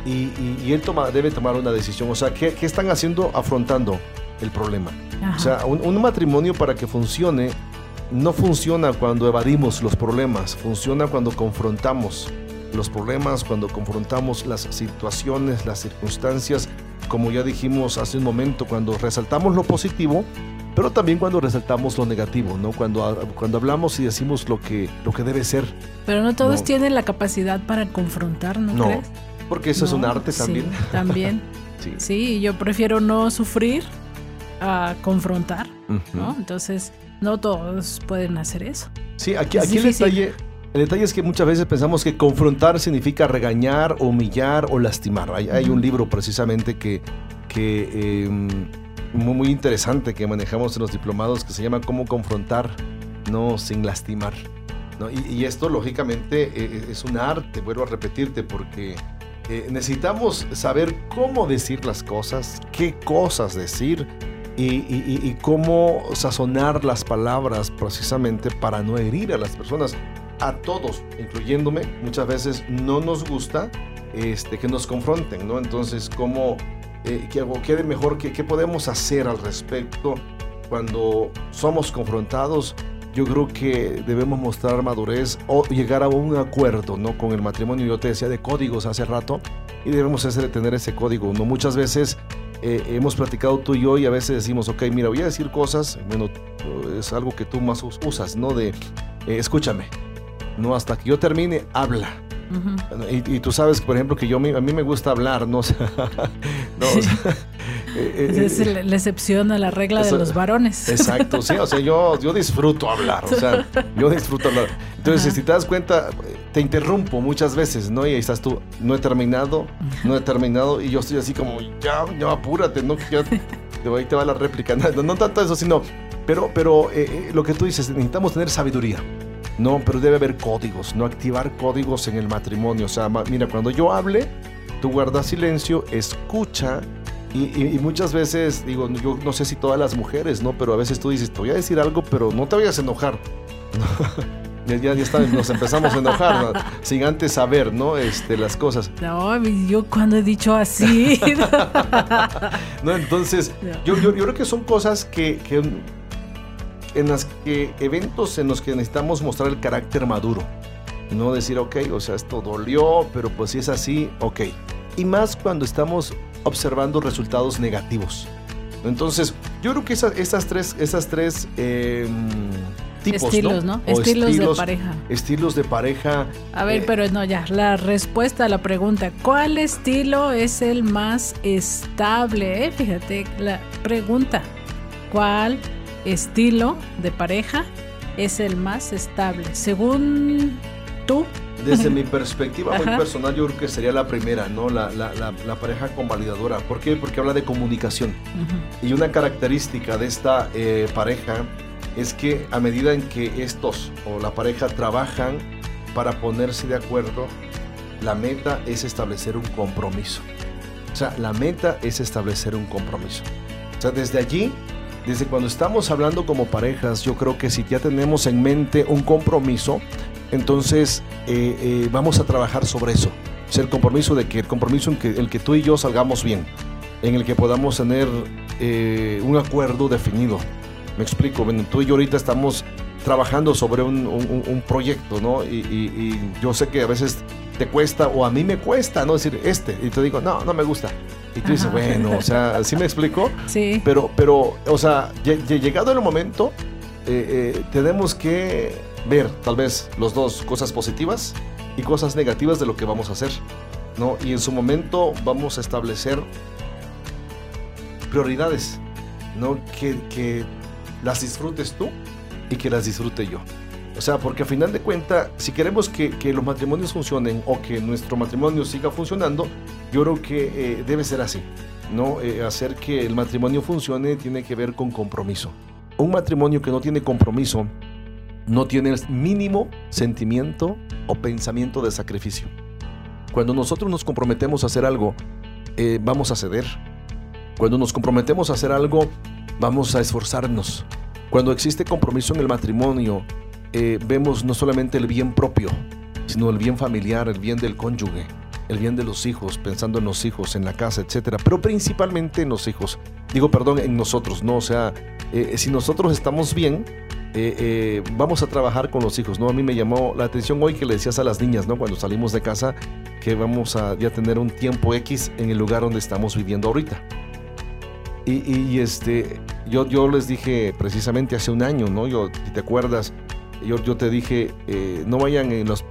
Y, y- y él toma, debe tomar una decisión. O sea, ¿qué, qué están haciendo? Afrontando el problema. Ajá. O sea, un, un matrimonio para que funcione no funciona cuando evadimos los problemas, funciona cuando confrontamos los problemas, cuando confrontamos las situaciones, las circunstancias, como ya dijimos hace un momento, cuando resaltamos lo positivo, pero también cuando resaltamos lo negativo, ¿no? Cuando, cuando hablamos y decimos lo que, lo que debe ser, Pero no todos No. tienen la capacidad para confrontar, ¿no, No, crees? porque eso es un arte sí, también. también. Sí. Sí, yo prefiero no sufrir a confrontar. ¿no? Entonces, no todos pueden hacer eso. Sí, aquí, Es aquí el detalle, el detalle es que muchas veces pensamos que confrontar significa regañar, humillar o lastimar. Hay, hay un libro precisamente que, que eh, muy, muy interesante que manejamos en los diplomados que se llama Cómo confrontar, no sin lastimar. ¿no? Y, y esto lógicamente eh, es un arte, vuelvo a repetirte, porque eh, necesitamos saber cómo decir las cosas, qué cosas decir y, y- y- cómo sazonar las palabras precisamente para no herir a las personas. A todos, incluyéndome, muchas veces no nos gusta este, que nos confronten, ¿no? Entonces, ¿cómo, eh, qué? ¿qué mejor, qué, qué podemos hacer al respecto cuando somos confrontados? yo creo que debemos mostrar madurez o llegar a un acuerdo, ¿no? Con el matrimonio, yo te decía de códigos hace rato, y debemos hacer, tener ese código, ¿no? Muchas veces eh, hemos platicado tú y yo y a veces decimos, ok, mira, voy a decir cosas, bueno, es algo que tú más us- usas, ¿no? De, eh, escúchame, no, hasta que yo termine, habla. Y, y tú sabes, por ejemplo, que yo a mí, me gusta hablar, ¿no? No, o sea, eh, eh, Es la, la excepción a la regla de los varones. Exacto, sí, o sea, yo, yo disfruto hablar, o sea, yo disfruto hablar. Entonces, Ajá. si te das cuenta, te interrumpo muchas veces, ¿no? Y ahí estás tú, no he terminado, no he terminado, y yo estoy así como, ya, ya apúrate, ¿no? Que ya te va, ahí te va la réplica. No, no tanto eso, sino, pero, pero eh, eh, lo que tú dices, necesitamos tener sabiduría. No, pero debe haber códigos, no activar códigos en el matrimonio. O sea, mira, cuando yo hable, tú guardas silencio, escucha. Y, y- y muchas veces, digo, yo no sé si todas las mujeres, ¿no? Pero a veces tú dices, te voy a decir algo, pero no te vayas a enojar. ya, ya, está, nos empezamos a enojar, ¿no? sin antes saber, ¿no? Este, las cosas. No, yo cuando he dicho así. ¿no? Entonces, Ya. yo, yo, yo creo que son cosas que, que en las que eventos en los que necesitamos mostrar el carácter maduro. No decir, ok, o sea, esto dolió, pero pues si es así, ok. Y más cuando estamos observando resultados negativos. Entonces, yo creo que esas, esas tres, esas tres eh, tipos, estilos, ¿no? O Estilos, de pareja. Estilos de pareja. A ver, eh, pero no, ya, la respuesta a la pregunta, ¿cuál estilo es el más estable? Eh, Fíjate, la pregunta, ¿cuál estilo de pareja es el más estable? Según tú, Desde mi perspectiva muy personal, yo creo que sería la primera, ¿no? La, la, la, la pareja convalidadora. ¿Por qué? Porque habla de comunicación. Y una característica de esta eh, pareja es que a medida en que estos o la pareja trabajan para ponerse de acuerdo, la meta es establecer un compromiso. O sea, la meta es establecer un compromiso. O sea, desde allí, desde cuando estamos hablando como parejas, yo creo que si ya tenemos en mente un compromiso, entonces eh, eh, vamos a trabajar sobre eso. O sea, el compromiso de que el compromiso en que el que tú y yo salgamos bien, en el que podamos tener eh, un acuerdo definido. Me explico, tú y yo ahorita estamos trabajando sobre un, proyecto, ¿no? Y yo sé que a veces te cuesta, o a mí me cuesta, ¿no? Decir este, y te digo, no, no me gusta. Y tú dices, bueno, o sea, ¿sí me explico? Sí. Pero, pero, o sea, lle- lle- llegado el momento, eh, eh, tenemos que ver, tal vez, los dos, cosas positivas y cosas negativas de lo que vamos a hacer, ¿no? Y en su momento vamos a establecer prioridades, ¿no? Que, que las disfrutes tú y que las disfrute yo. O sea, porque a final de cuentas, si queremos que, que los matrimonios funcionen o que nuestro matrimonio siga funcionando, yo creo que eh, debe ser así. ¿no? Eh, hacer que el matrimonio funcione tiene que ver con compromiso. Un matrimonio que no tiene compromiso no tiene el mínimo sentimiento o pensamiento de sacrificio. Cuando nosotros nos comprometemos a hacer algo, eh, vamos a ceder. Cuando nos comprometemos a hacer algo, vamos a esforzarnos. Cuando existe compromiso en el matrimonio, eh, vemos no solamente el bien propio, sino el bien familiar, el bien del cónyuge, el bien de los hijos, pensando en los hijos, en la casa, etcétera, pero principalmente en los hijos. Digo, perdón, en nosotros, ¿no? O sea, eh, si nosotros estamos bien, eh, eh, vamos a trabajar con los hijos, ¿no? A mí me llamó la atención hoy que le decías a las niñas, ¿no? Cuando salimos de casa, que vamos a ya tener un tiempo X en el lugar donde estamos viviendo ahorita. Y, este, yo, yo les dije precisamente hace un año, ¿no? Yo, te acuerdas, yo, yo te dije, eh, no vayan en los,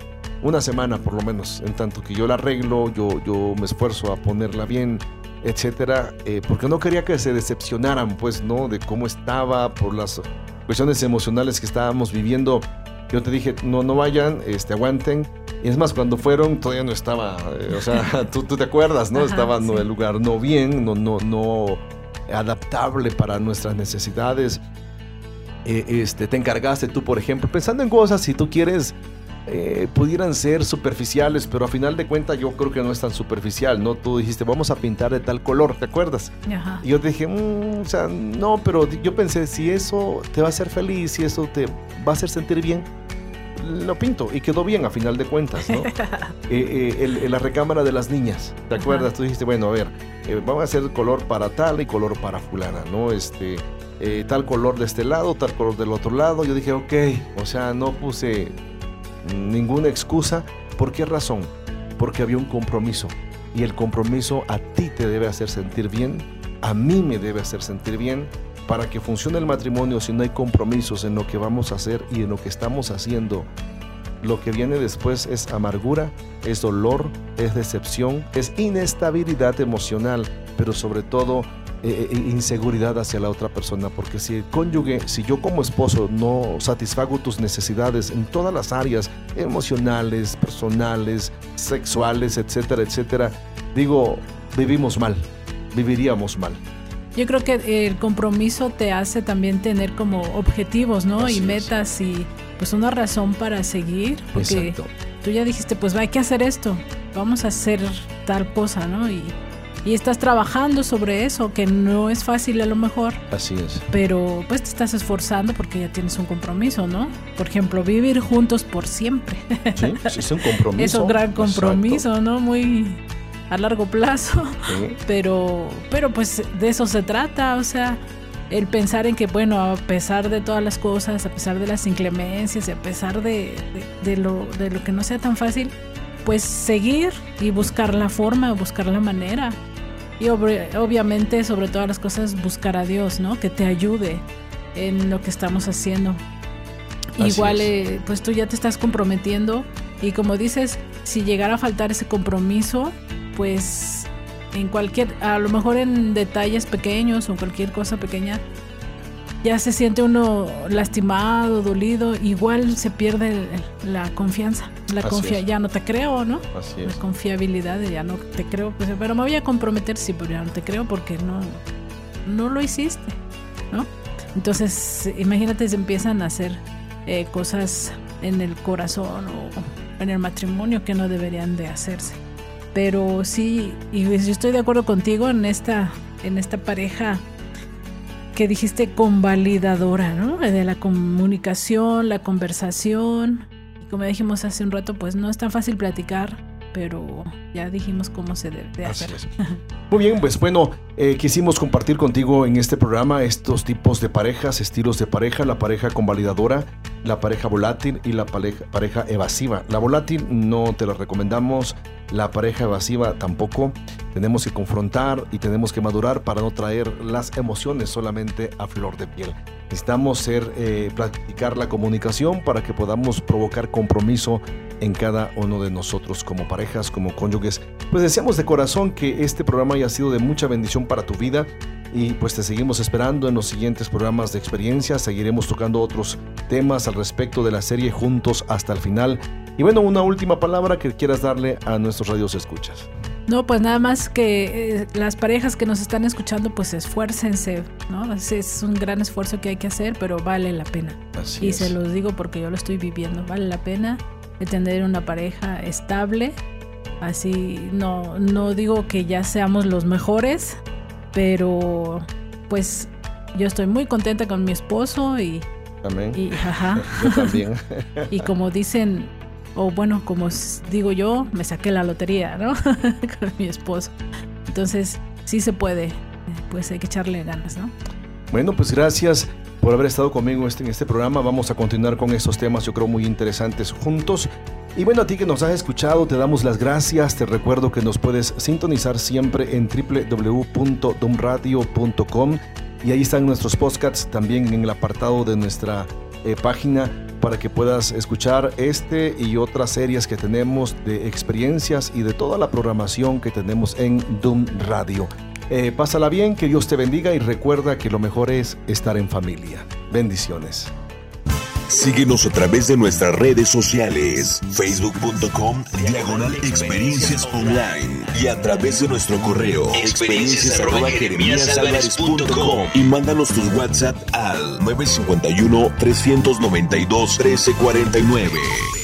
una semana por lo menos, en tanto que yo la arreglo, yo, yo me esfuerzo a ponerla bien, etcétera, eh, porque no quería que se decepcionaran, pues, ¿no? De cómo estaba, por las cuestiones emocionales que estábamos viviendo. Yo te dije, no, no vayan, este, aguanten. Y es más, cuando fueron todavía no estaba, eh, o sea, tú, tú te acuerdas, ¿no? Ajá, estaba no, el lugar no bien, no, no, no adaptable para nuestras necesidades. Eh, este, te encargaste tú, por ejemplo, pensando en cosas, si tú quieres, eh, pudieran ser superficiales, pero a final de cuentas yo creo que no es tan superficial, ¿no? Tú dijiste, vamos a pintar de tal color, ¿te acuerdas? Ajá. Y yo te dije, "Mm, o sea, no, pero yo pensé, si eso te va a hacer feliz, si eso te va a hacer sentir bien, lo pinto. Y quedó bien a final de cuentas, ¿no? Eh, eh, el- el- la recámara de las niñas, ¿te Ajá. acuerdas? Tú dijiste, bueno, a ver, eh, vamos a hacer color para tal y color para fulana, ¿no? Este, eh, tal color de este lado, tal color del otro lado. Yo dije, ok, o sea, no puse ninguna excusa. ¿Por qué razón? Porque había un compromiso. Y el compromiso a ti te debe hacer sentir bien, a mí me debe hacer sentir bien. Para que funcione el matrimonio, si no hay compromisos en lo que vamos a hacer y en lo que estamos haciendo, lo que viene después es amargura, es dolor, es decepción, es inestabilidad emocional, pero sobre todo eh, eh, inseguridad hacia la otra persona, porque si el cónyuge, si yo como esposo no satisfago tus necesidades en todas las áreas emocionales, personales, sexuales, etcétera, etcétera, digo, vivimos mal, viviríamos mal. Yo creo que el compromiso te hace también tener como objetivos, ¿no? Así y es. metas y pues una razón para seguir, porque Exacto. tú ya dijiste, pues hay que hacer esto, vamos a hacer tal cosa, ¿no? Y, y estás trabajando sobre eso, que no es fácil a lo mejor, Así es. pero pues te estás esforzando porque ya tienes un compromiso, ¿no? Por ejemplo, vivir juntos por siempre. Sí, es un compromiso. es un gran Exacto. compromiso, ¿no? Muy a largo plazo. Sí. pero pero pues de eso se trata, o sea, el pensar en que bueno, a pesar de todas las cosas, a pesar de las inclemencias y a pesar de, de- de lo, de lo que no sea tan fácil, pues seguir y buscar la forma, buscar la manera. Y obviamente, sobre todas las cosas, buscar a Dios, ¿no? Que te ayude en lo que estamos haciendo. Así Igual, eh, pues tú ya te estás comprometiendo y como dices, si llegara a faltar ese compromiso, pues en cualquier, a lo mejor en detalles pequeños o cualquier cosa pequeña, ya se siente uno lastimado, dolido, igual se pierde el- la confianza, la confia ya no te creo, ¿no? Así La es. confiabilidad de ya no te creo, pues, pero me voy a comprometer, sí, pero ya no te creo porque no, no lo hiciste, ¿no? Entonces, imagínate, se empiezan a hacer eh, cosas en el corazón o en el matrimonio que no deberían de hacerse. Pero sí, y yo estoy de acuerdo contigo en esta, en esta pareja que dijiste convalidadora, ¿no? De la comunicación, la conversación. Y como dijimos hace un rato, pues no es tan fácil platicar, pero ya dijimos cómo se debe de hacer. Muy bien, pues bueno, eh, quisimos compartir contigo en este programa estos tipos de parejas, estilos de pareja, la pareja convalidadora, la pareja volátil y la pareja, pareja evasiva. La volátil no te la recomendamos, la pareja evasiva tampoco. Tenemos que confrontar y tenemos que madurar para no traer las emociones solamente a flor de piel. Necesitamos ser, eh, practicar la comunicación para que podamos provocar compromiso en cada uno de nosotros como parejas, como cónyuges. Pues deseamos de corazón que este programa haya sido de mucha bendición para tu vida y pues te seguimos esperando en los siguientes programas de experiencia. Seguiremos tocando otros temas al respecto de la serie juntos hasta el final. Y bueno, una última palabra que quieras darle a nuestros radios escuchas. No, pues nada más que eh, las parejas que nos están escuchando, pues esfuércense, ¿no? Es, es un gran esfuerzo que hay que hacer, pero vale la pena. Así y es. se los digo porque yo lo estoy viviendo. Vale la pena de tener una pareja estable. Así, no, no digo que ya seamos los mejores, pero pues yo estoy muy contenta con mi esposo y, Amén. y ajá. Yo también. Y como dicen, o bueno, como digo yo, me saqué la lotería, ¿no? Con mi esposo. Entonces, sí se puede, eh, pues hay que echarle ganas, ¿no? Bueno, pues gracias por haber estado conmigo este- en este programa. Vamos a continuar con estos temas, yo creo, muy interesantes juntos. Y bueno, a ti que nos has escuchado, te damos las gracias. Te recuerdo que nos puedes sintonizar siempre en www.domradio.com y ahí están nuestros podcasts también en el apartado de nuestra eh, página para que puedas escuchar este y otras series que tenemos de experiencias y de toda la programación que tenemos en Doom Radio. Eh, pásala bien, que Dios te bendiga y recuerda que lo mejor es estar en familia. Bendiciones. Síguenos a través de nuestras redes sociales, facebook.com diagonal experiencias online y a través de nuestro correo experiencias arroba jeremíasalvarez.com y mándanos tus WhatsApp al 951 392 1349.